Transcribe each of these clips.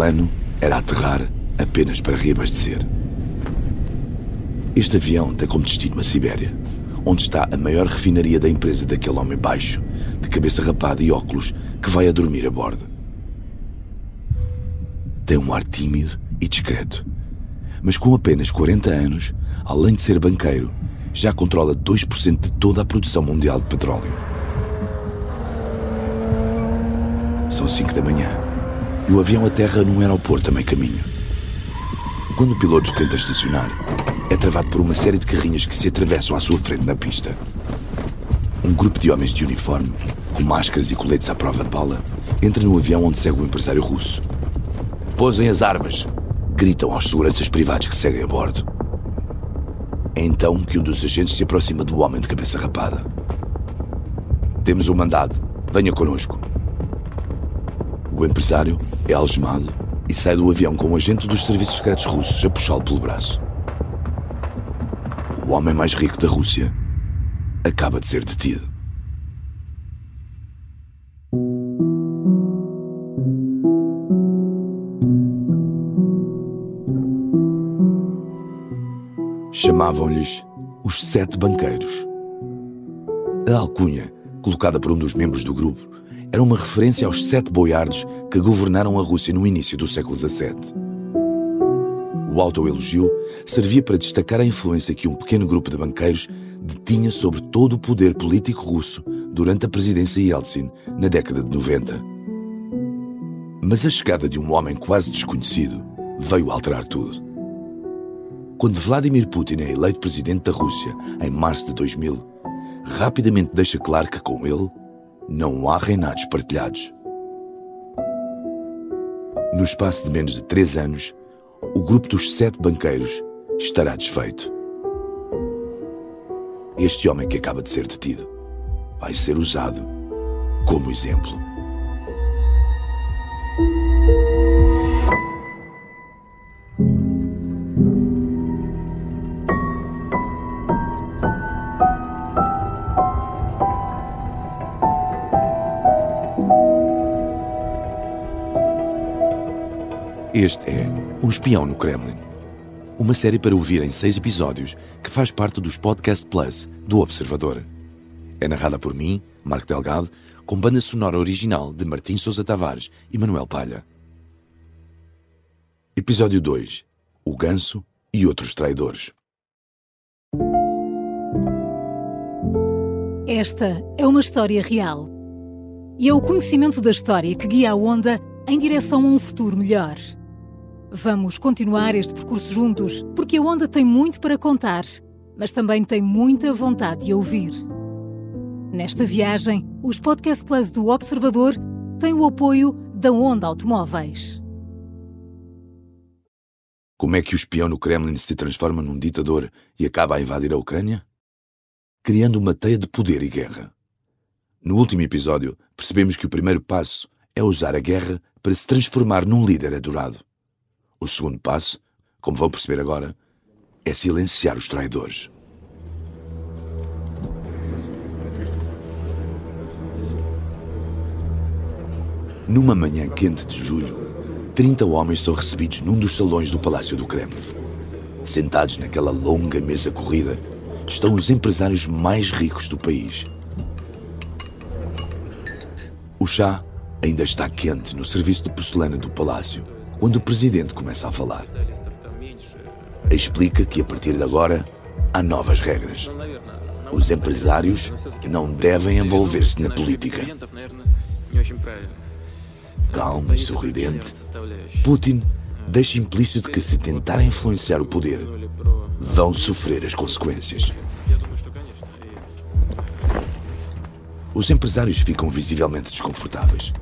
plano era aterrar apenas para reabastecer. Este avião tem como destino a Sibéria, onde está a maior refinaria da empresa daquele homem baixo, de cabeça rapada e óculos, que vai a dormir a bordo. Tem um ar tímido e discreto, mas com apenas 40 anos, além de ser banqueiro, já controla 2% de toda a produção mundial de petróleo. São 5 da manhã e o avião aterra num aeroporto a meio caminho. Quando o piloto tenta estacionar, é travado por uma série de carrinhas que se atravessam à sua frente na pista. Um grupo de homens de uniforme, com máscaras e coletes à prova de bala, entra no avião onde segue o empresário russo. Posem as armas! Gritam aos seguranças privados que seguem a bordo. É então que um dos agentes se aproxima do homem de cabeça rapada. Temos um mandado. Venha connosco. O empresário é algemado e sai do avião com um agente dos serviços secretos russos a puxá-lo pelo braço. O homem mais rico da Rússia acaba de ser detido. Chamavam-lhes os Sete Banqueiros. A alcunha, colocada por um dos membros do grupo, era uma referência aos sete boiardos que governaram a Rússia no início do século XVII. O autoelogio servia para destacar a influência que um pequeno grupo de banqueiros detinha sobre todo o poder político russo durante a presidência Yeltsin na década de 90. Mas a chegada de um homem quase desconhecido veio alterar tudo. Quando Vladimir Putin é eleito presidente da Rússia em março de 2000, rapidamente deixa claro que com ele não há reinados partilhados. No espaço de menos de três anos, o grupo dos sete banqueiros estará desfeito. Este homem que acaba de ser detido vai ser usado como exemplo. Este é Um Espião no Kremlin, uma série para ouvir em seis episódios que faz parte dos Podcast Plus do Observador. É narrada por mim, Marco Delgado, com banda sonora original de Martim Sousa Tavares e Manuel Palha. Episódio 2 O Ganso e Outros Traidores. Esta é uma história real. E é o conhecimento da história que guia a onda em direção a um futuro melhor. Vamos continuar este percurso juntos, porque a Onda tem muito para contar, mas também tem muita vontade de ouvir. Nesta viagem, os Podcast Plus do Observador têm o apoio da Onda Automóveis. Como é que o espião no Kremlin se transforma num ditador e acaba a invadir a Ucrânia? Criando uma teia de poder e guerra. No último episódio, percebemos que o primeiro passo é usar a guerra para se transformar num líder adorado. O segundo passo, como vão perceber agora, é silenciar os traidores. Numa manhã quente de julho, 30 homens são recebidos num dos salões do Palácio do Kremlin. Sentados naquela longa mesa corrida, estão os empresários mais ricos do país. O chá ainda está quente no serviço de porcelana do palácio quando o presidente começa a falar. Explica que a partir de agora há novas regras. Os empresários não devem envolver-se na política. Calmo e sorridente, Putin deixa implícito que se tentarem influenciar o poder, vão sofrer as consequências. Os empresários ficam visivelmente desconfortáveis.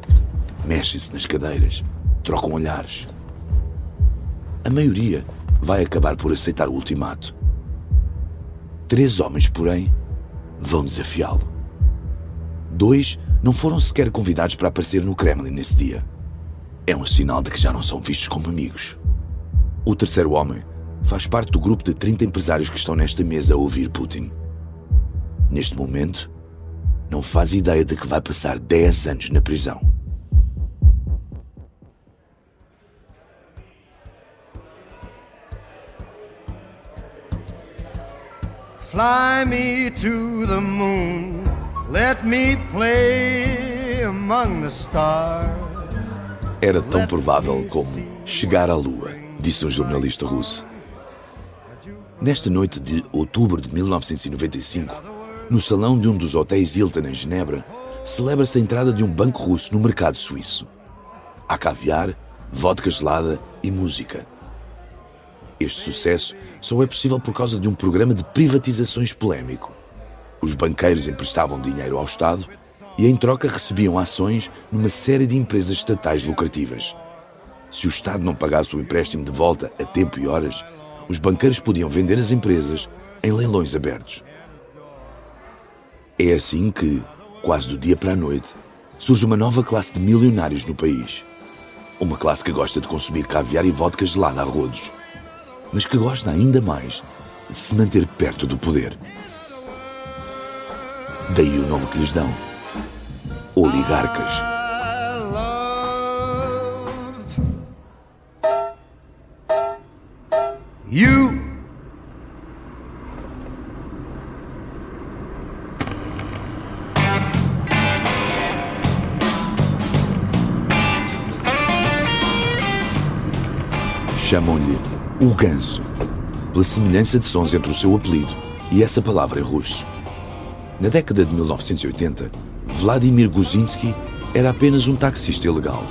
Mexem-se nas cadeiras, trocam olhares. A maioria vai acabar por aceitar o ultimato. Três homens, porém, vão desafiá-lo. Dois não foram sequer convidados para aparecer no Kremlin nesse dia. É um sinal de que já não são vistos como amigos. O terceiro homem faz parte do grupo de 30 empresários que estão nesta mesa a ouvir Putin. Neste momento, não faz ideia de que vai passar 10 anos na prisão. Fly me to the moon, let me play among the stars. Era tão provável como chegar à Lua, disse um jornalista russo. Nesta noite de outubro de 1995, no salão de um dos hotéis Hilton em Genebra, celebra-se a entrada de um banco russo no mercado suíço. Há caviar, vodka gelada e música. Este sucesso só é possível por causa de um programa de privatizações polémico. Os banqueiros emprestavam dinheiro ao Estado e, em troca, recebiam ações numa série de empresas estatais lucrativas. Se o Estado não pagasse o empréstimo de volta a tempo e horas, os banqueiros podiam vender as empresas em leilões abertos. É assim que, quase do dia para a noite, surge uma nova classe de milionários no país. Uma classe que gosta de consumir caviar e vodka gelada a rodos mas que gosta ainda mais de se manter perto do poder. Daí o nome que lhes dão: oligarcas. You chamam-lhe o ganso, pela semelhança de sons entre o seu apelido e essa palavra em russo. Na década de 1980, Vladimir Guzinski era apenas um taxista ilegal.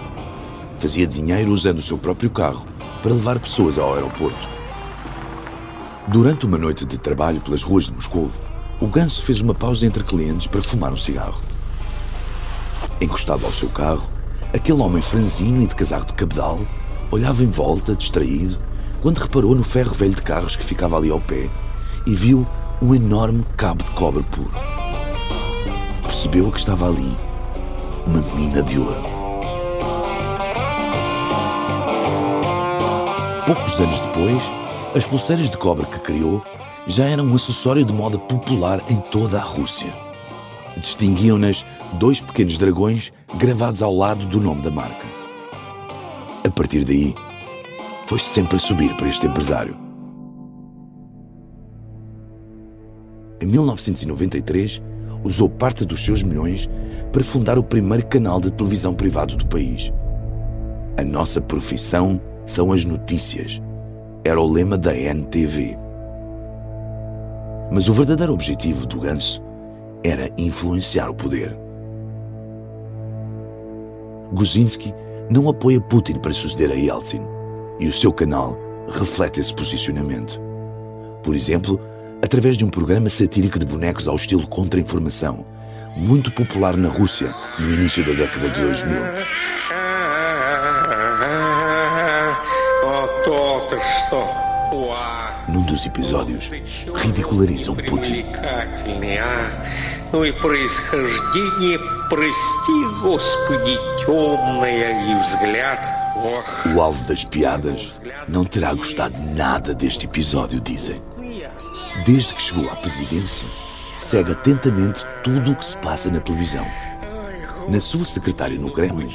Fazia dinheiro usando o seu próprio carro para levar pessoas ao aeroporto. Durante uma noite de trabalho pelas ruas de Moscou, o ganso fez uma pausa entre clientes para fumar um cigarro. Encostado ao seu carro, aquele homem franzino e de casaco de cabedal olhava em volta, distraído, quando reparou no ferro velho de carros que ficava ali ao pé e viu um enorme cabo de cobre puro. Percebeu que estava ali uma mina de ouro. Poucos anos depois, as pulseiras de cobre que criou já eram um acessório de moda popular em toda a Rússia. Distinguiam-nas dois pequenos dragões gravados ao lado do nome da marca. A partir daí, foi sempre a subir para este empresário. Em 1993, usou parte dos seus milhões para fundar o primeiro canal de televisão privado do país. A nossa profissão são as notícias. Era o lema da NTV. Mas o verdadeiro objetivo do Ganso era influenciar o poder. Guzinski não apoia Putin para suceder a Yeltsin e o seu canal reflete esse posicionamento. Por exemplo, através de um programa satírico de bonecos ao estilo contra-informação, muito popular na Rússia no início da década de 2000. Num dos episódios, ridicularizam Putin. Ну и происхождение, прости, Господи, темное и взгляд o alvo das piadas não terá gostado nada deste episódio, dizem. Desde que chegou à presidência, segue atentamente tudo o que se passa na televisão. Na sua secretária no Kremlin,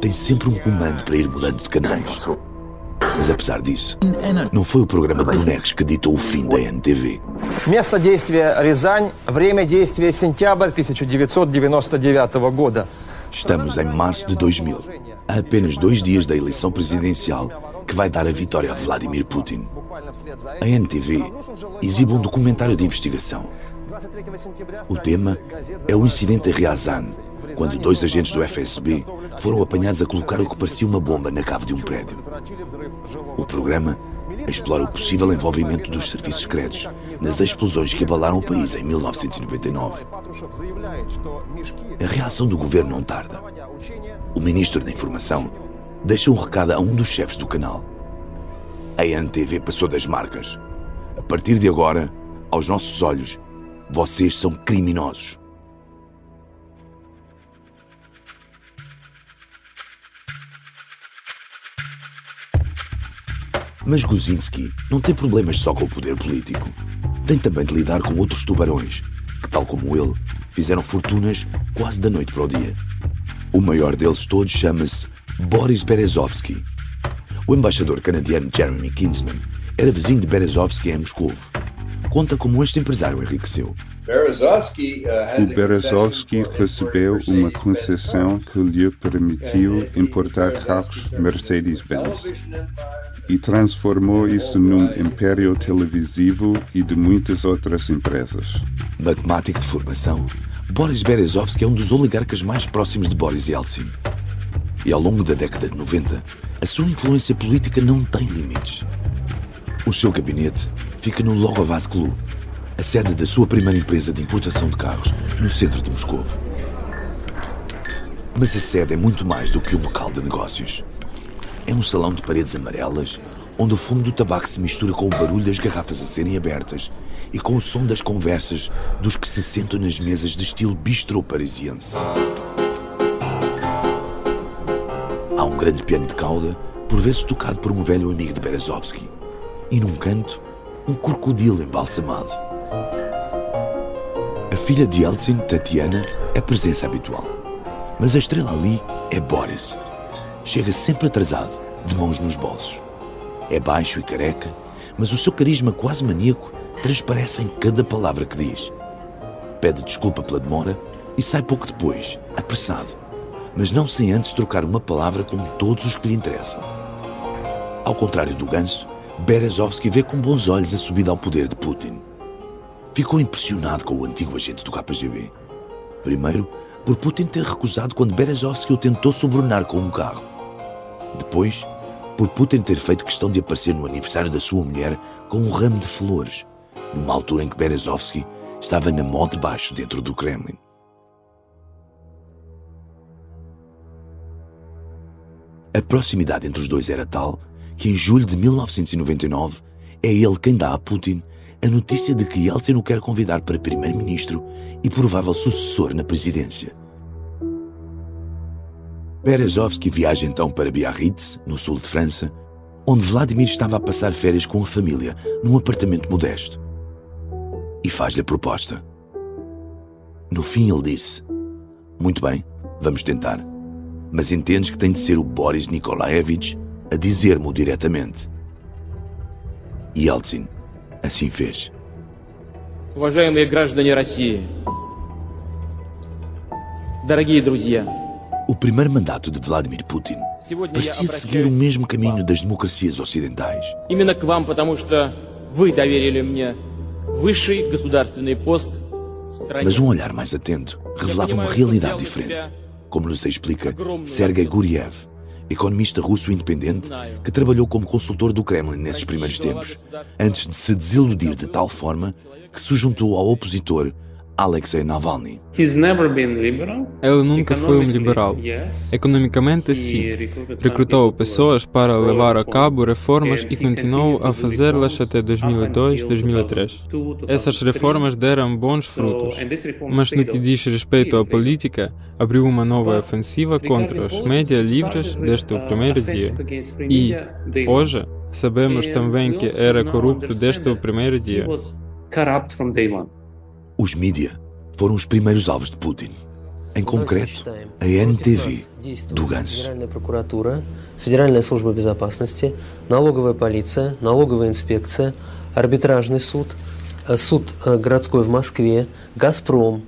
tem sempre um comando para ir mudando de canais. Mas apesar disso, não foi o programa Bonecos que ditou o fim da NTV. Место действия Рязань, время действия сентябрь 1999 года. Estamos em março de 2000, a apenas dois dias da eleição presidencial que vai dar a vitória a Vladimir Putin. A NTV exibe um documentário de investigação. O tema é o incidente em Ryazan, quando dois agentes do FSB foram apanhados a colocar o que parecia uma bomba na cave de um prédio. O programa explora o possível envolvimento dos serviços secretos nas explosões que abalaram o país em 1999. A reação do governo não tarda. O ministro da Informação deixa um recado a um dos chefes do canal. A NTV passou das marcas. A partir de agora, aos nossos olhos, vocês são criminosos. Mas Guzinski não tem problemas só com o poder político. Tem também de lidar com outros tubarões, que, tal como ele, fizeram fortunas quase da noite para o dia. O maior deles todos chama-se Boris Berezovsky. O embaixador canadiano Jeremy Kinsman era vizinho de Berezovsky em Moscou. conta como este empresário enriqueceu. O Berezovsky recebeu uma concessão que lhe permitiu importar carros Mercedes-Benz e transformou isso num império televisivo e de muitas outras empresas. Matemático de formação, Boris Berezovsky é um dos oligarcas mais próximos de Boris Yeltsin. E ao longo da década de 90, a sua influência política não tem limites. O seu gabinete fica no Logovaz Club, a sede da sua primeira empresa de importação de carros, no centro de Moscou. Mas a sede é muito mais do que um local de negócios. É um salão de paredes amarelas, onde o fumo do tabaco se mistura com o barulho das garrafas a serem abertas e com o som das conversas dos que se sentam nas mesas de estilo bistrô parisiense. Há um grande piano de cauda, por vezes tocado por um velho amigo de Berezovsky. E num canto, um crocodilo embalsamado. A filha de Yeltsin, Tatiana, é presença habitual. Mas a estrela ali é Boris. Chega sempre atrasado, de mãos nos bolsos. É baixo e careca, mas o seu carisma quase maníaco transparece em cada palavra que diz. Pede desculpa pela demora e sai pouco depois, apressado, mas não sem antes trocar uma palavra com todos os que lhe interessam. Ao contrário do ganso, Berezovsky vê com bons olhos a subida ao poder de Putin. Ficou impressionado com o antigo agente do KGB. Primeiro, por Putin ter recusado quando Berezovsky o tentou sobrunar com um carro. Depois, por Putin ter feito questão de aparecer no aniversário da sua mulher com um ramo de flores, numa altura em que Berezovsky estava na mão de baixo dentro do Kremlin. A proximidade entre os dois era tal que, em julho de 1999, é ele quem dá a Putin a notícia de que Yeltsin o quer convidar para primeiro-ministro e provável sucessor na presidência. Berezovsky viaja então para Biarritz, no sul de França, onde Vladimir estava a passar férias com a família num apartamento modesto. E faz-lhe a proposta. No fim, ele disse: Muito bem, vamos tentar. Mas entendes que tem de ser o Boris Nikolaevich a dizer-me diretamente. E Yeltsin assim fez. Уважаемые граждане России, дорогие друзья, o primeiro mandato de Vladimir Putin parecia seguir o mesmo caminho das democracias ocidentais. Именно к вам, потому что вы доверили мне высший государственный пост Mas um olhar mais atento revelava uma realidade diferente, como nos explica Sergei Guriev, economista russo independente que trabalhou como consultor do Kremlin nesses primeiros tempos, antes de se desiludir de tal forma que se juntou ao opositor Alexei Navalny. Ele nunca foi um liberal. Economicamente, sim. Recrutou pessoas para levar a cabo reformas e continuou a fazê-las até 2002, 2003. Essas reformas deram bons frutos, mas no que diz respeito à política, abriu uma nova ofensiva contra os médias livres desde o primeiro dia. E, hoje, sabemos também que era corrupto desde o primeiro dia. Os mídia foram os primeiros alvos de Putin. Em concreto, a NTV do Ganso. Федеральная служба безопасности, налоговая полиция, налоговая инспекция, арбитражный суд, суд городской в Москве, Газпром,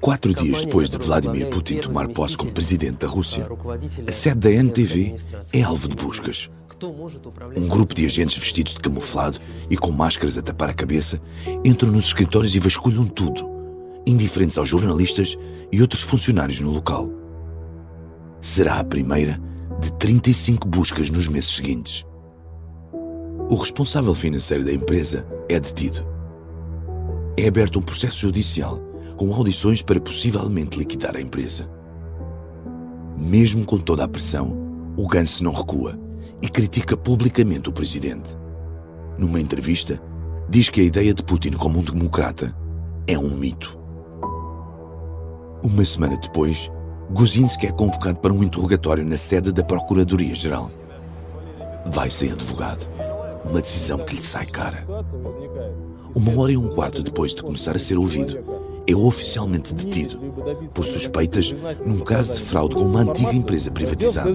Quatro dias depois de Vladimir Putin tomar posse como presidente da Rússia, a sede da NTV é alvo de buscas. Um grupo de agentes vestidos de camuflado e com máscaras a tapar a cabeça entram nos escritórios e vasculham tudo, indiferentes aos jornalistas e outros funcionários no local. Será a primeira de 35 buscas nos meses seguintes. O responsável financeiro da empresa é detido. É aberto um processo judicial com audições para possivelmente liquidar a empresa. Mesmo com toda a pressão, o Gantz não recua e critica publicamente o presidente. Numa entrevista, diz que a ideia de Putin como um democrata é um mito. Uma semana depois, Guzinski é convocado para um interrogatório na sede da Procuradoria-Geral. Vai sem advogado. Uma decisão que lhe sai cara. Uma hora e um quarto depois de começar a ser ouvido, é oficialmente detido por suspeitas num caso de fraude com uma antiga empresa privatizada.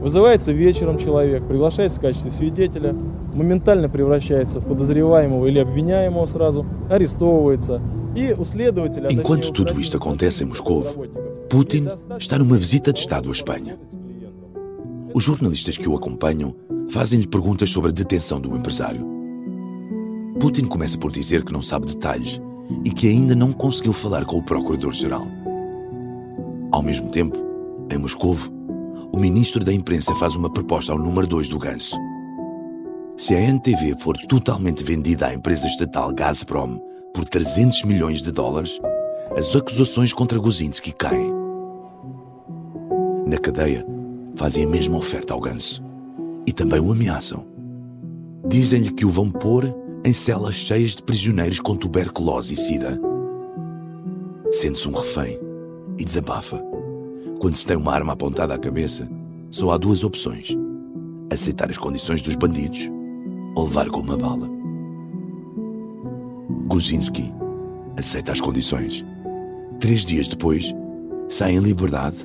Вызывается вечером человек, приглашается в качестве свидетеля, моментально превращается в подозреваемого или обвиняемого сразу, арестовывается. E o следователь... Enquanto tudo isto acontece em Moscou, Putin está numa visita de Estado à Espanha. Os jornalistas que o acompanham fazem-lhe perguntas sobre a detenção do empresário. Putin começa por dizer que não sabe detalhes e que ainda não conseguiu falar com o Procurador-Geral. Ao mesmo tempo, em Moscou, o ministro da Imprensa faz uma proposta ao número 2 do Ganso. Se a NTV for totalmente vendida à empresa estatal Gazprom por 300 milhões de dólares, as acusações contra Guzinski caem. Na cadeia, fazem a mesma oferta ao Ganso e também o ameaçam. Dizem-lhe que o vão pôr em celas cheias de prisioneiros com tuberculose e sida. Sente-se um refém e desabafa. Quando se tem uma arma apontada à cabeça, só há duas opções: aceitar as condições dos bandidos ou levar com uma bala. Guzinski aceita as condições. Três dias depois, sai em liberdade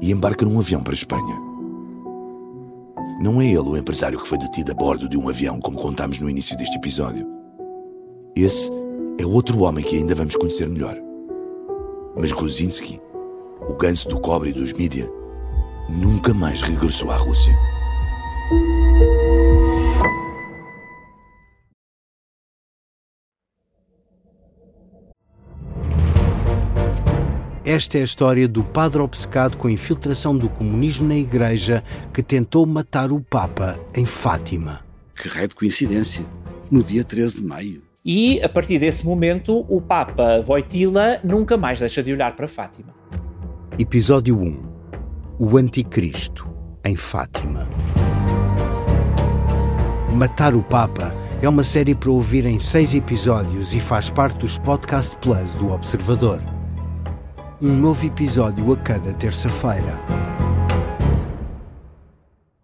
e embarca num avião para a Espanha. Não é ele o empresário que foi detido a bordo de um avião, como contamos no início deste episódio. Esse é outro homem que ainda vamos conhecer melhor. Mas Gruzinski, o ganso do cobre e dos mídia, nunca mais regressou à Rússia. Esta é a história do padre obcecado com a infiltração do comunismo na Igreja que tentou matar o Papa em Fátima. Que raio de coincidência! No dia 13 de maio. E, a partir desse momento, o Papa Voitila nunca mais deixa de olhar para Fátima. Episódio 1 O Anticristo, em Fátima. Matar o Papa é uma série para ouvir em seis episódios e faz parte dos Podcast Plus do Observador um novo episódio a cada terça-feira.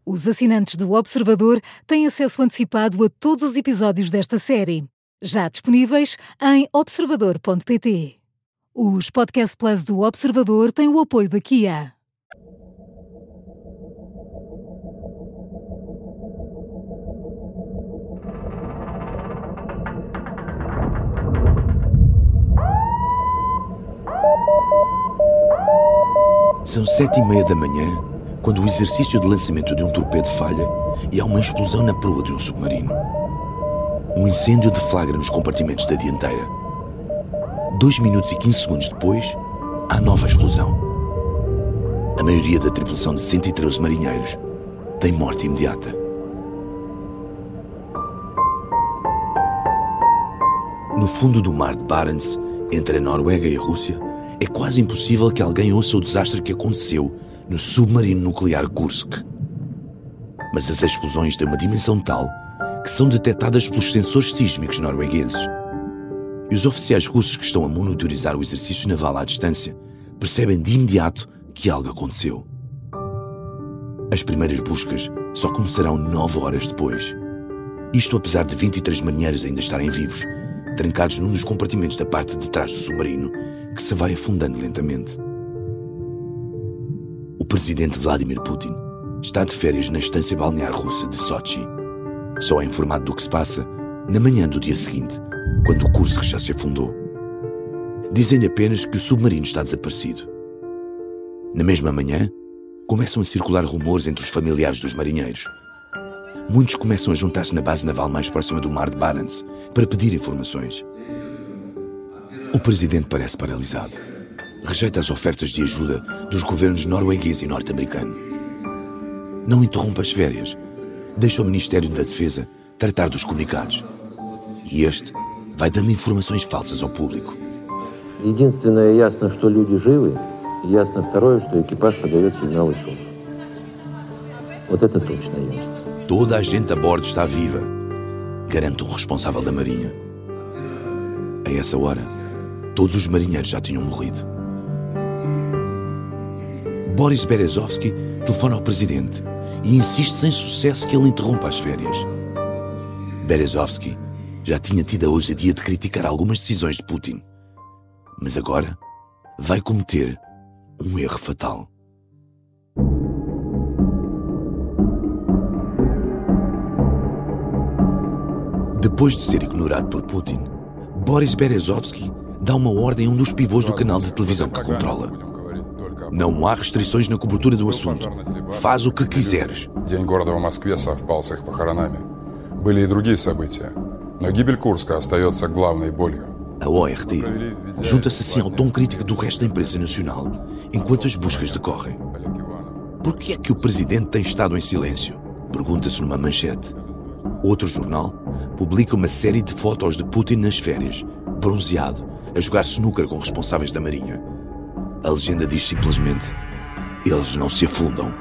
Os assinantes do Observador têm acesso antecipado a todos os episódios desta série, já disponíveis em observador.pt. Os Podcast Plus do Observador têm o apoio da Kia. São sete e meia da manhã quando o exercício de lançamento de um torpedo falha e há uma explosão na proa de um submarino. Um incêndio deflagra nos compartimentos da dianteira. Dois minutos e quinze segundos depois, há nova explosão. A maioria da tripulação de 113 marinheiros tem morte imediata. No fundo do mar de Barents, entre a Noruega e a Rússia, é quase impossível que alguém ouça o desastre que aconteceu no submarino nuclear Kursk. Mas as explosões têm uma dimensão tal que são detectadas pelos sensores sísmicos noruegueses. E os oficiais russos que estão a monitorizar o exercício naval à distância percebem de imediato que algo aconteceu. As primeiras buscas só começarão nove horas depois. Isto apesar de 23 marinheiros ainda estarem vivos, trancados num dos compartimentos da parte de trás do submarino que se vai afundando lentamente. O presidente Vladimir Putin está de férias na estância balnear russa de Sochi. Só é informado do que se passa na manhã do dia seguinte, quando o Kursk já se afundou. Dizem-lhe apenas que o submarino está desaparecido. Na mesma manhã, começam a circular rumores entre os familiares dos marinheiros. Muitos começam a juntar-se na base naval mais próxima do mar de Barents para pedir informações. O presidente parece paralisado. Rejeita as ofertas de ajuda dos governos norueguês e norte-americano. Não interrompa as férias. Deixa o Ministério da Defesa tratar dos comunicados. E este vai dando informações falsas ao público. Единственное ясно, что люди живы, и ясно второе, что экипаж подает сигналы СОС. Вот это точно ясно. Toda a gente a bordo está viva, garante o responsável da Marinha. A essa hora, Todos os marinheiros já tinham morrido. Boris Berezovsky telefona ao presidente e insiste sem sucesso que ele interrompa as férias. Berezovsky já tinha tido a ousadia de criticar algumas decisões de Putin. Mas agora vai cometer um erro fatal. Depois de ser ignorado por Putin, Boris Berezovsky dá uma ordem a um dos pivôs do canal de televisão que controla. Não há restrições na cobertura do assunto. Faz o que quiseres. День города в Москве совпал с но гибель Курска остается главной болью. A ORT junta-se assim ao tom crítico do resto da imprensa nacional, enquanto as buscas decorrem. Por que é que o presidente tem estado em silêncio? Pergunta-se numa manchete. Outro jornal publica uma série de fotos de Putin nas férias, bronzeado, a jogar snooker com responsáveis da Marinha. A legenda diz simplesmente: eles não se afundam.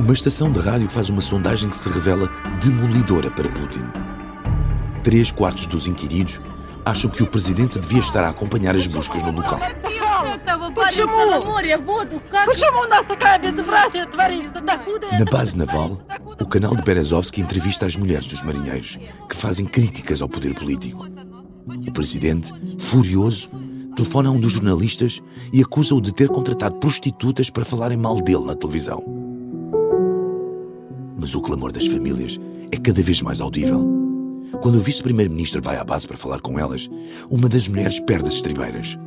Uma estação de rádio faz uma sondagem que se revela demolidora para Putin. Três quartos dos inquiridos acham que o presidente devia estar a acompanhar as buscas no local. Na base naval, o canal de Berezovsky entrevista as mulheres dos marinheiros, que fazem críticas ao poder político. O presidente, furioso, telefona a um dos jornalistas e acusa-o de ter contratado prostitutas para falarem mal dele na televisão mas o clamor das famílias é cada vez mais audível. Quando o vice-primeiro-ministro vai à base para falar com elas, uma das mulheres perde as estribeiras.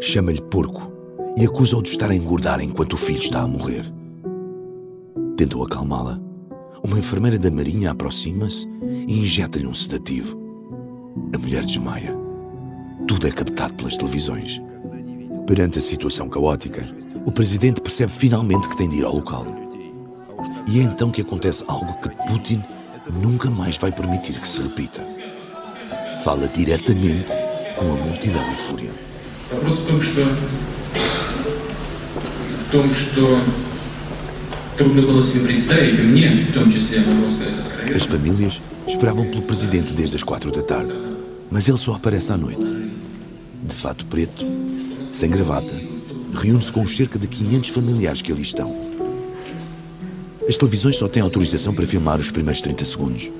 Chama-lhe porco e acusa-o de estar a engordar enquanto o filho está a morrer. Tentou acalmá-la. Uma enfermeira da Marinha aproxima-se e injeta-lhe um sedativo. A mulher desmaia. Tudo é captado pelas televisões. Perante a situação caótica, o presidente percebe finalmente que tem de ir ao local. E é então que acontece algo que Putin nunca mais vai permitir que se repita. Fala diretamente com a multidão em fúria. As famílias esperavam pelo presidente desde as quatro da tarde, mas ele só aparece à noite. De fato preto, sem gravata, reúne-se com os cerca de 500 familiares que ali estão as televisões só têm autorização para filmar os primeiros 30 segundos.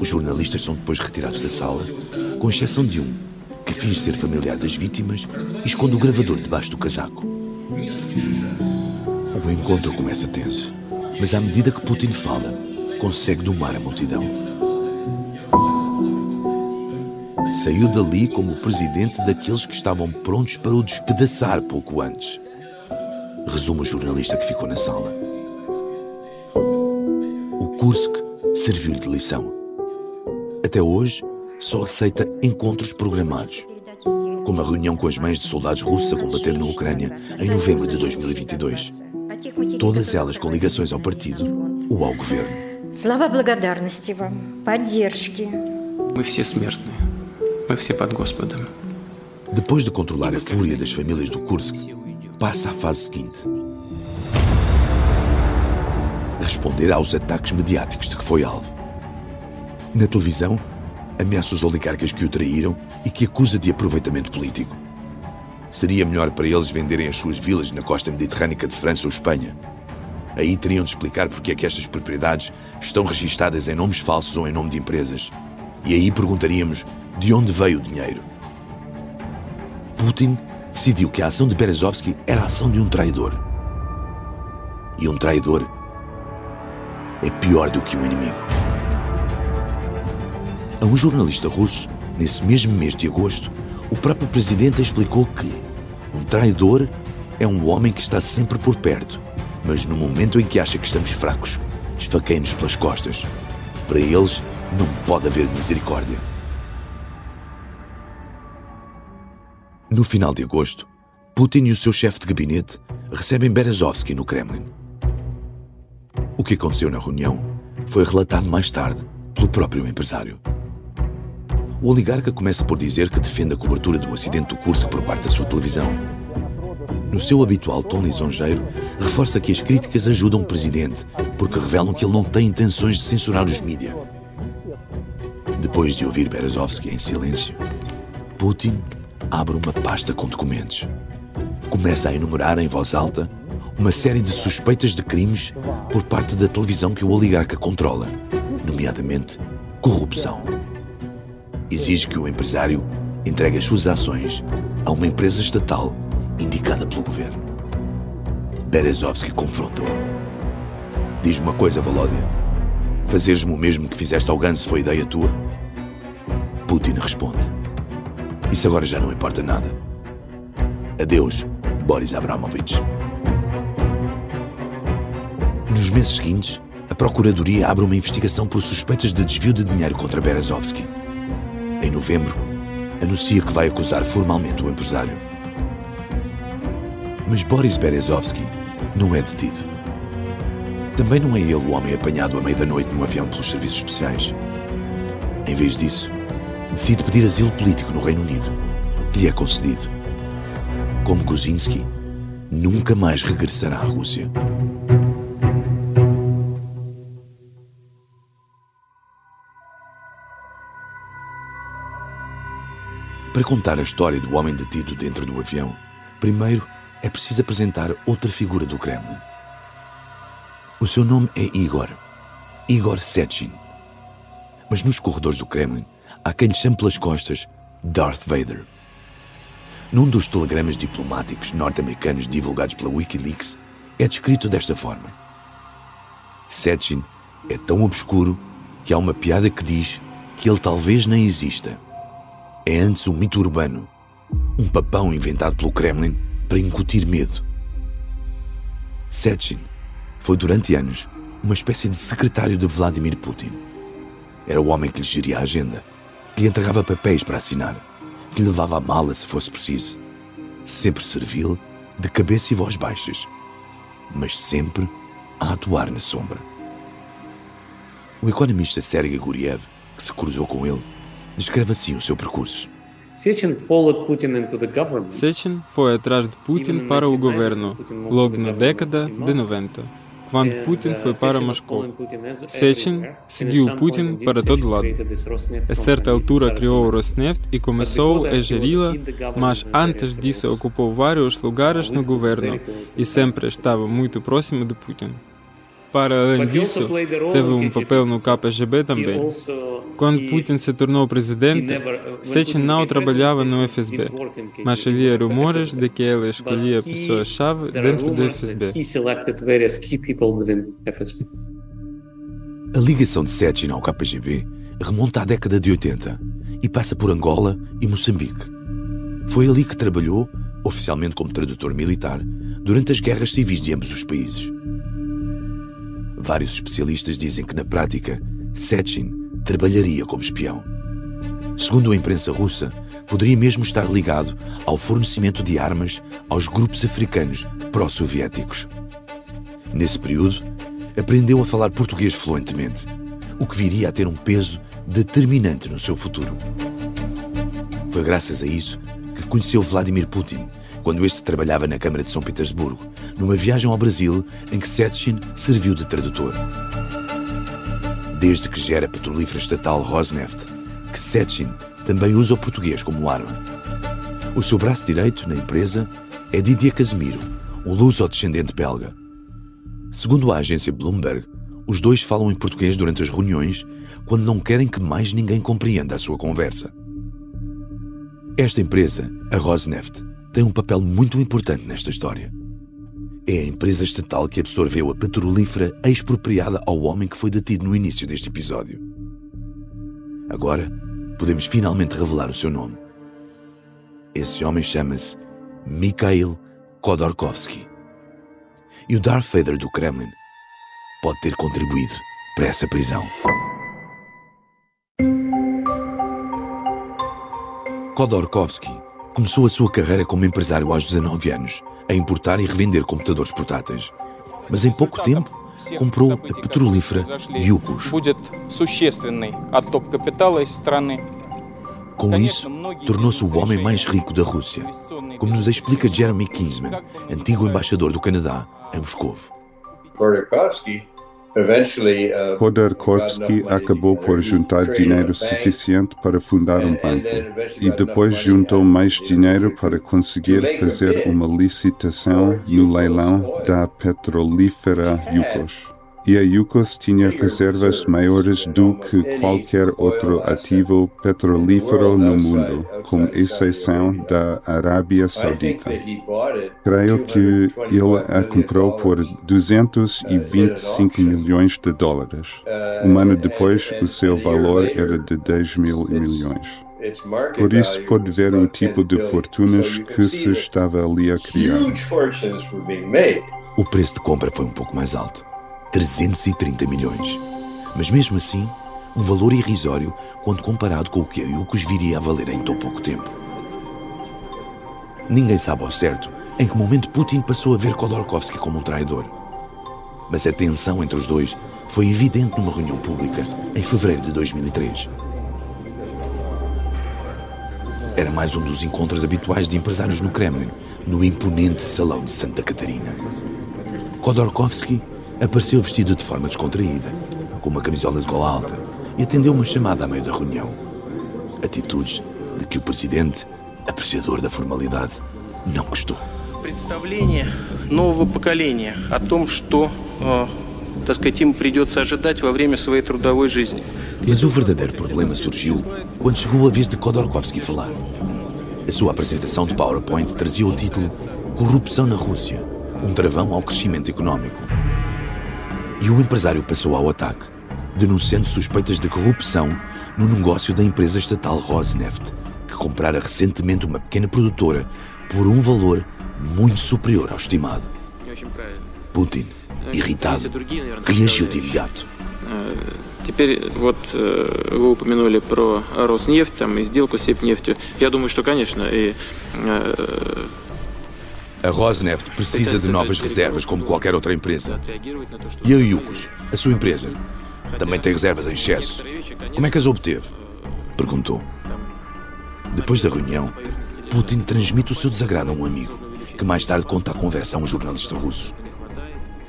Os jornalistas são depois retirados da sala, com exceção de um, que finge ser familiar das vítimas e esconde o gravador debaixo do casaco. O encontro começa tenso, mas à medida que Putin fala, consegue domar a multidão. Saiu dali como o presidente daqueles que estavam prontos para o despedaçar pouco antes. Resume o jornalista que ficou na sala. Kursk serviu-lhe de lição. Até hoje, só aceita encontros programados, como a reunião com as mães de soldados russos a combater na Ucrânia em novembro de 2022. Todas elas com ligações ao partido ou ao governo. Слова благодарности вам, поддержки. Мы все смертные. Мы все под Господом. Depois de controlar a fúria das famílias do Kursk, passa à fase seguinte responder aos ataques mediáticos de que foi alvo. Na televisão, ameaça os oligarcas que o traíram e que acusa de aproveitamento político. Seria melhor para eles venderem as suas vilas na costa mediterrânica de França ou Espanha. Aí teriam de explicar porque é que estas propriedades estão registadas em nomes falsos ou em nome de empresas. E aí perguntaríamos de onde veio o dinheiro. Putin decidiu que a ação de Berezovsky era a ação de um traidor. E um traidor é pior do que um inimigo. A um jornalista russo, nesse mesmo mês de agosto, o próprio presidente explicou que um traidor é um homem que está sempre por perto, mas no momento em que acha que estamos fracos, esfaqueia-nos pelas costas. Para eles, não pode haver misericórdia. No final de agosto, Putin e o seu chefe de gabinete recebem Berezovsky no Kremlin. O que aconteceu na reunião foi relatado mais tarde pelo próprio empresário. O oligarca começa por dizer que defende a cobertura do acidente do Kursk por parte da sua televisão. No seu habitual tom lisonjeiro, reforça que as críticas ajudam o presidente, porque revelam que ele não tem intenções de censurar os mídia. Depois de ouvir Berezovsky em silêncio, Putin abre uma pasta com documentos. Começa a enumerar em voz alta uma série de suspeitas de crimes por parte da televisão que o oligarca controla, nomeadamente corrupção. Exige que o empresário entregue as suas ações a uma empresa estatal indicada pelo governo. Berezovsky confrontou. Diz-me uma coisa, Volodya. Fazeres-me o mesmo que fizeste ao Gans foi ideia tua? Putin responde. Isso agora já não importa nada. Adeus, Boris Abramovich. Nos meses seguintes, a Procuradoria abre uma investigação por suspeitas de desvio de dinheiro contra Berezovsky. Em novembro, anuncia que vai acusar formalmente o empresário. Mas Boris Berezovsky não é detido. Também não é ele o homem apanhado à meia-da-noite num avião pelos serviços especiais. Em vez disso, decide pedir asilo político no Reino Unido, que lhe é concedido. Como Kuzinski, nunca mais regressará à Rússia. Para contar a história do homem detido dentro do avião, primeiro é preciso apresentar outra figura do Kremlin. O seu nome é Igor, Igor Sechin. Mas nos corredores do Kremlin há quem lhe chame pelas costas Darth Vader. Num dos telegramas diplomáticos norte-americanos divulgados pela Wikileaks, é descrito desta forma: Sechin é tão obscuro que há uma piada que diz que ele talvez nem exista é antes um mito urbano, um papão inventado pelo Kremlin para incutir medo. Sechin foi durante anos uma espécie de secretário de Vladimir Putin. Era o homem que lhe geria a agenda, que lhe entregava papéis para assinar, que lhe levava a mala se fosse preciso. Sempre servil, de cabeça e voz baixas, mas sempre a atuar na sombra. O economista Sergei Guriev, que se cruzou com ele, descreve assim o seu percurso. Sechin foi atrás de Putin para o governo, logo na década de 90, quando Putin foi para Moscou. Sechin seguiu Putin para todo lado. A certa altura criou o Rosneft e começou a geri-la, mas antes disso ocupou vários lugares no governo e sempre estava muito próximo de Putin. Para além disso, teve um papel no KGB também. Quando Putin se tornou presidente, uh, Sechin não trabalhava no FSB, mas havia rumores de que ele escolhia pessoas-chave dentro do FSB. A ligação de Sechin ao KGB remonta à década de 80 e passa por Angola e Moçambique. Foi ali que trabalhou, oficialmente como tradutor militar, durante as guerras civis de ambos os países. Vários especialistas dizem que, na prática, Sechin trabalharia como espião. Segundo a imprensa russa, poderia mesmo estar ligado ao fornecimento de armas aos grupos africanos pró-soviéticos. Nesse período, aprendeu a falar português fluentemente, o que viria a ter um peso determinante no seu futuro. Foi graças a isso que conheceu Vladimir Putin quando este trabalhava na Câmara de São Petersburgo, numa viagem ao Brasil em que Setchin serviu de tradutor. Desde que gera a petrolífera estatal Rosneft, que Setchin também usa o português como arma. O seu braço direito na empresa é Didier Casemiro, um luso-descendente belga. Segundo a agência Bloomberg, os dois falam em português durante as reuniões quando não querem que mais ninguém compreenda a sua conversa. Esta empresa, a Rosneft, tem um papel muito importante nesta história. É a empresa estatal que absorveu a petrolífera expropriada ao homem que foi detido no início deste episódio. Agora, podemos finalmente revelar o seu nome. Esse homem chama-se Mikhail Khodorkovsky. E o Darth Vader do Kremlin pode ter contribuído para essa prisão. Khodorkovsky Começou a sua carreira como empresário aos 19 anos, a importar e revender computadores portáteis. Mas em pouco tempo, comprou a petrolífera Yukos. Com isso, tornou-se o homem mais rico da Rússia, como nos explica Jeremy Kinsman, antigo embaixador do Canadá em Moscou. Khodorkovsky acabou por juntar dinheiro suficiente para fundar um banco. e depois juntou mais dinheiro para conseguir fazer uma licitação no leilão da petrolífera Yukos. E a Yukos tinha reservas maiores do que qualquer outro ativo petrolífero no mundo, com exceção da Arábia Saudita. Creio que ele a comprou por 225 milhões de dólares. Um ano depois, o seu valor era de 10 mil milhões. Por isso, pode ver o tipo de fortunas que se estava ali a criar. O preço de compra foi um pouco mais alto 330 milhões. Mas mesmo assim, um valor irrisório quando comparado com o que a Yukos viria a valer em tão pouco tempo. Ninguém sabe ao certo em que momento Putin passou a ver Khodorkovsky como um traidor. Mas a tensão entre os dois foi evidente numa reunião pública em fevereiro de 2003. Era mais um dos encontros habituais de empresários no Kremlin, no imponente Salão de Santa Catarina. Khodorkovsky apareceu vestido de forma descontraída, com uma camisola de gola alta, e atendeu uma chamada a meio da reunião. Atitudes de que o presidente, apreciador da formalidade, não gostou. Представление нового поколения о том, что, так сказать, им придется ожидать во время своей трудовой жизни. Mas o verdadeiro problema surgiu quando chegou a vez de Khodorkovsky falar. A sua apresentação de PowerPoint trazia o título Corrupção na Rússia, um travão ao crescimento econômico. E o empresário passou ao ataque, denunciando suspeitas de corrupção no negócio da empresa estatal Rosneft, que comprara recentemente uma pequena produtora por um valor muito superior ao estimado. Putin, irritado, reagiu de imediato. Теперь вот вы упомянули про Роснефть, там и сделку с Сепнефтью. Я думаю, что, конечно, и a Rosneft precisa de novas reservas, como qualquer outra empresa. E a Yukos, a sua empresa, também tem reservas em excesso. Como é que as obteve? Perguntou. Depois da reunião, Putin transmite o seu desagrado a um amigo, que mais tarde conta a conversa a um jornalista russo.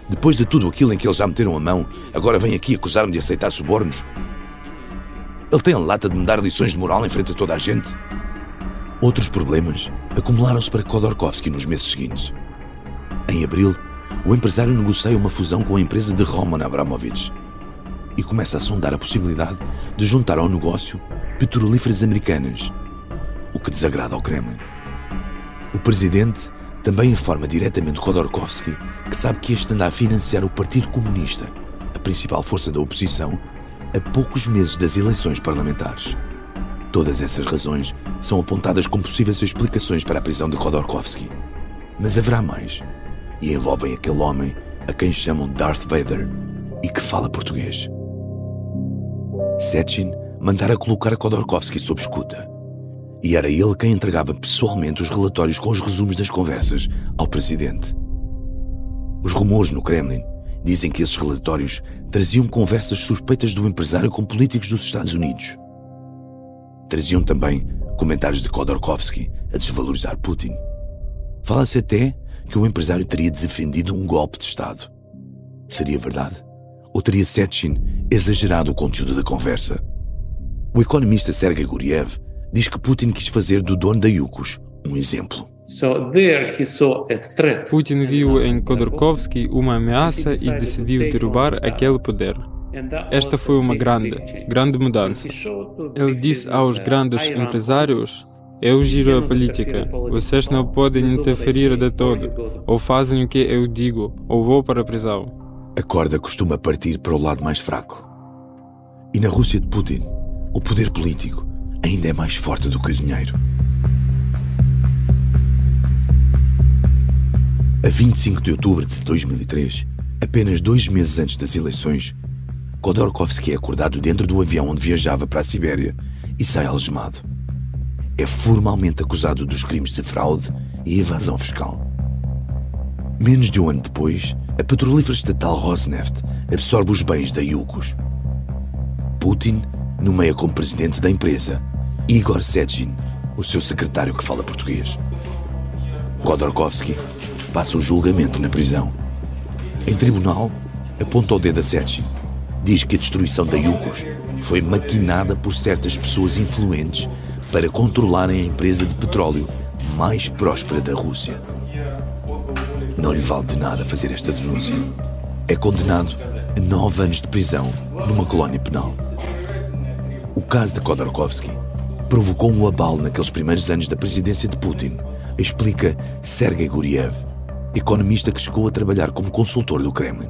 Depois de tudo aquilo em que eles já meteram a mão, agora vem aqui acusar-me de aceitar subornos? Ele tem a lata de me dar lições de moral em frente a toda a gente? Outros problemas acumularam-se para Khodorkovsky nos meses seguintes. Em abril, o empresário negocia uma fusão com a empresa de Roman Abramovich e começa a sondar a possibilidade de juntar ao negócio petrolíferas americanas, o que desagrada ao Kremlin. O presidente também informa diretamente Khodorkovsky que sabe que este anda a financiar o Partido Comunista, a principal força da oposição, a poucos meses das eleições parlamentares. Todas essas razões são apontadas como possíveis explicações para a prisão de Khodorkovsky. Mas haverá mais, e envolvem aquele homem a quem chamam Darth Vader e que fala português. Sechin mandara colocar Khodorkovsky sob escuta, e era ele quem entregava pessoalmente os relatórios com os resumos das conversas ao presidente. Os rumores no Kremlin dizem que esses relatórios traziam conversas suspeitas do empresário com políticos dos Estados Unidos traziam também comentários de Khodorkovsky a desvalorizar Putin. Fala-se até que o empresário teria defendido um golpe de Estado. Seria verdade? Ou teria Sechin exagerado o conteúdo da conversa? O economista Sergei Guriev diz que Putin quis fazer do dono da Yukos um exemplo. Putin viu em Khodorkovsky uma ameaça e decidiu derrubar aquele poder. Esta foi uma grande, grande mudança. Ele disse aos grandes empresários: Eu giro a política, vocês não podem interferir de todo. Ou fazem o que eu digo, ou vou para a prisão. A corda costuma partir para o lado mais fraco. E na Rússia de Putin, o poder político ainda é mais forte do que o dinheiro. A 25 de outubro de 2003, apenas dois meses antes das eleições, Khodorkovsky é acordado dentro do avião onde viajava para a Sibéria e sai algemado. É formalmente acusado dos crimes de fraude e evasão fiscal. Menos de um ano depois, a petrolífera estatal Rosneft absorve os bens da Yukos. Putin nomeia como presidente da empresa Igor Sechin, o seu secretário que fala português. Khodorkovsky passa o julgamento na prisão. Em tribunal, aponta o dedo a Sechin diz que a destruição da Yukos foi maquinada por certas pessoas influentes para controlarem a empresa de petróleo mais próspera da Rússia. Não lhe vale de nada fazer esta denúncia. É condenado a nove anos de prisão numa colónia penal. O caso de Khodorkovsky provocou um abalo naqueles primeiros anos da presidência de Putin, explica Sergei Guriev, economista que chegou a trabalhar como consultor do Kremlin.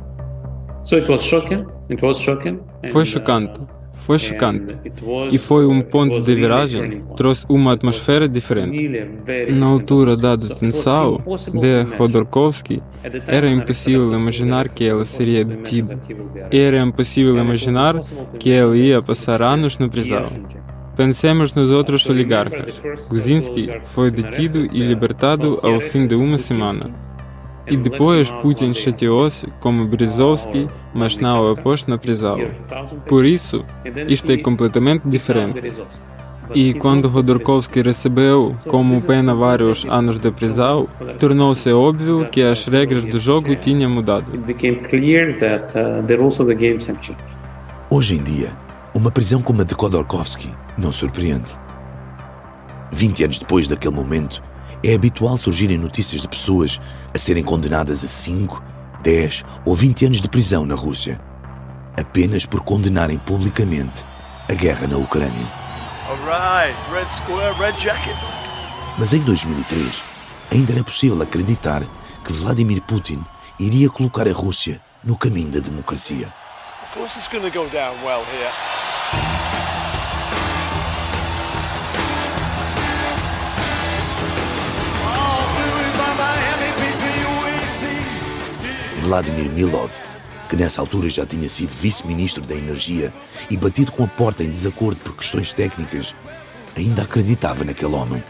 Foi chocante. Foi chocante. E foi um ponto de viragem. Trouxe uma atmosfera diferente. Na altura da detenção de Khodorkovsky, era impossível imaginar que ela seria detida. Era impossível imaginar que ele ia passar anos na prisão. Pensemos nos outros oligarcas. Guzinski foi detido e libertado ao fim de uma semana. E depois Putin chateou-se como Berezovsky, mas não o pôs na prisão. Por isso, isto é completamente diferente. E quando Rodorkovsky recebeu como pena vários anos de prisão, tornou-se óbvio que as regras do jogo tinham mudado. Hoje em dia, uma prisão como a de Khodorkovsky não surpreende. 20 anos depois daquele momento, é habitual surgirem notícias de pessoas a serem condenadas a 5, 10 ou 20 anos de prisão na Rússia, apenas por condenarem publicamente a guerra na Ucrânia. red square, red Mas em 2003, ainda era possível acreditar que Vladimir Putin iria colocar a Rússia no caminho da democracia. Of course it's going to go down well here. Vladimir Milov, que nessa altura já tinha sido vice-ministro da Energia e batido com a porta em desacordo por questões técnicas, ainda acreditava naquele homem.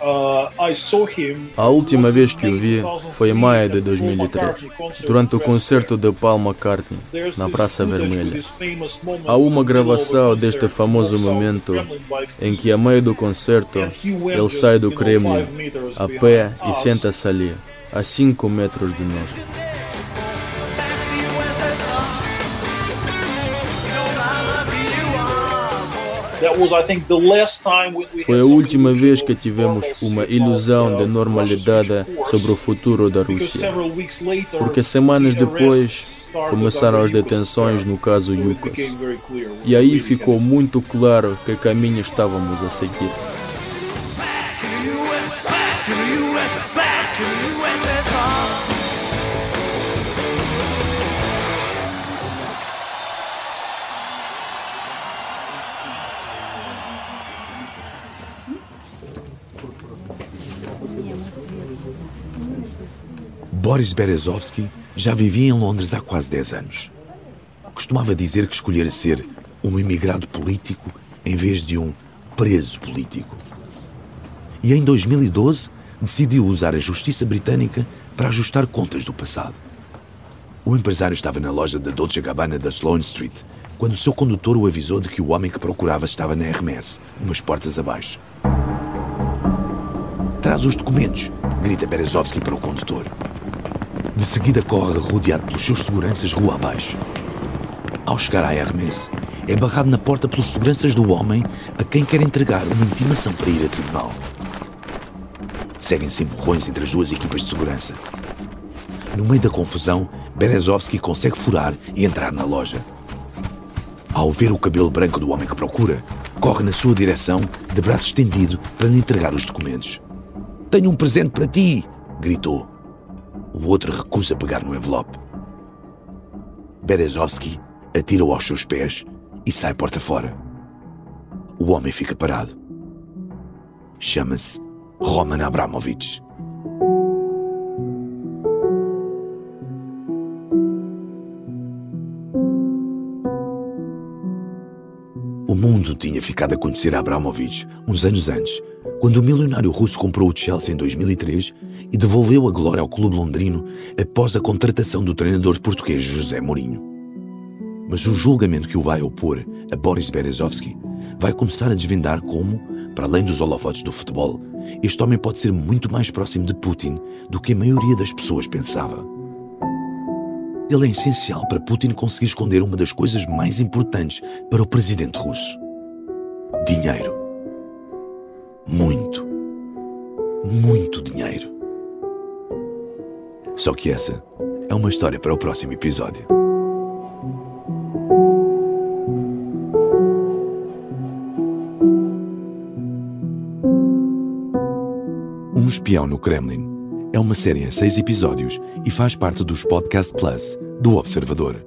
Uh, a última vez que o vi foi em maio de 2003, durante o concerto de Paul McCartney, na Praça Vermelha. Há uma gravação deste famoso momento em que, a meio do concerto, ele sai do Kremlin a pé e senta-se ali a 5 metros de nós. Foi a última vez que tivemos uma ilusão de normalidade sobre o futuro da Rússia. Porque semanas depois começaram as detenções no caso Yukas. E aí ficou muito claro que caminho estávamos a seguir. Boris Berezovsky já vivia em Londres há quase 10 anos. Costumava dizer que escolhera ser um imigrado político em vez de um preso político. E em 2012 decidiu usar a justiça britânica para ajustar contas do passado. O empresário estava na loja da Dolce Gabbana da Sloane Street quando seu condutor o avisou de que o homem que procurava estava na Hermes, umas portas abaixo. Traz os documentos, grita Berezovsky para o condutor. De seguida corre rodeado pelos seus seguranças rua abaixo. Ao chegar à Hermes, é barrado na porta pelos seguranças do homem a quem quer entregar uma intimação para ir a tribunal. Seguem-se empurrões entre as duas equipas de segurança. No meio da confusão, Berezovsky consegue furar e entrar na loja. Ao ver o cabelo branco do homem que procura, corre na sua direção, de braço estendido, para lhe entregar os documentos. Tenho um presente para ti! gritou. O outro recusa pegar no envelope. Berezovsky atira-o aos seus pés e sai porta fora. O homem fica parado. Chama-se Roman Abramovich. O mundo tinha ficado a conhecer Abramovich uns anos antes, quando o milionário russo comprou o Chelsea em 2003 e devolveu a glória ao clube londrino após a contratação do treinador português José Mourinho. Mas o julgamento que o vai opor a Boris Berezovsky vai começar a desvendar como, para além dos holofotes do futebol, este homem pode ser muito mais próximo de Putin do que a maioria das pessoas pensava. Ele é essencial para Putin conseguir esconder uma das coisas mais importantes para o presidente russo: dinheiro. Muito, muito dinheiro. Só que essa é uma história para o próximo episódio. Espião no Kremlin é uma série em seis episódios e faz parte dos Podcast Plus do Observador.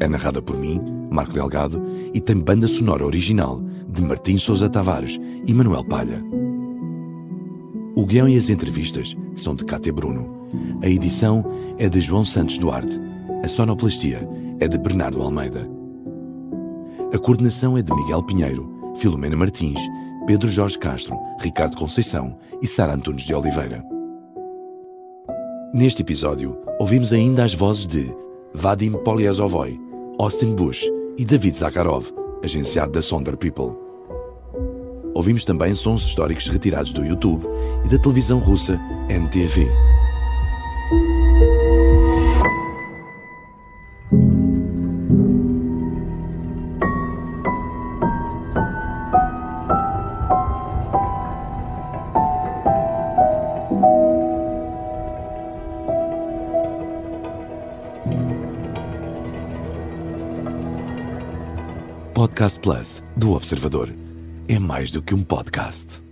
É narrada por mim, Marco Delgado, e tem banda sonora original de Martim Sousa Tavares e Manuel Palha. O guião e as entrevistas são de Cátia Bruno. A edição é de João Santos Duarte. A sonoplastia é de Bernardo Almeida. A coordenação é de Miguel Pinheiro, Filomena Martins Pedro Jorge Castro, Ricardo Conceição e Sara Antunes de Oliveira. Neste episódio, ouvimos ainda as vozes de Vadim Polyazovoy, Austin Bush e David Zakharov, agenciado da Sonder People. Ouvimos também sons históricos retirados do YouTube e da televisão russa NTV. Podcast Plus do Observador. É mais do que um podcast.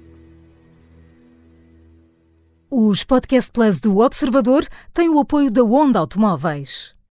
Os Podcast Plus do Observador têm o apoio da Onda Automóveis.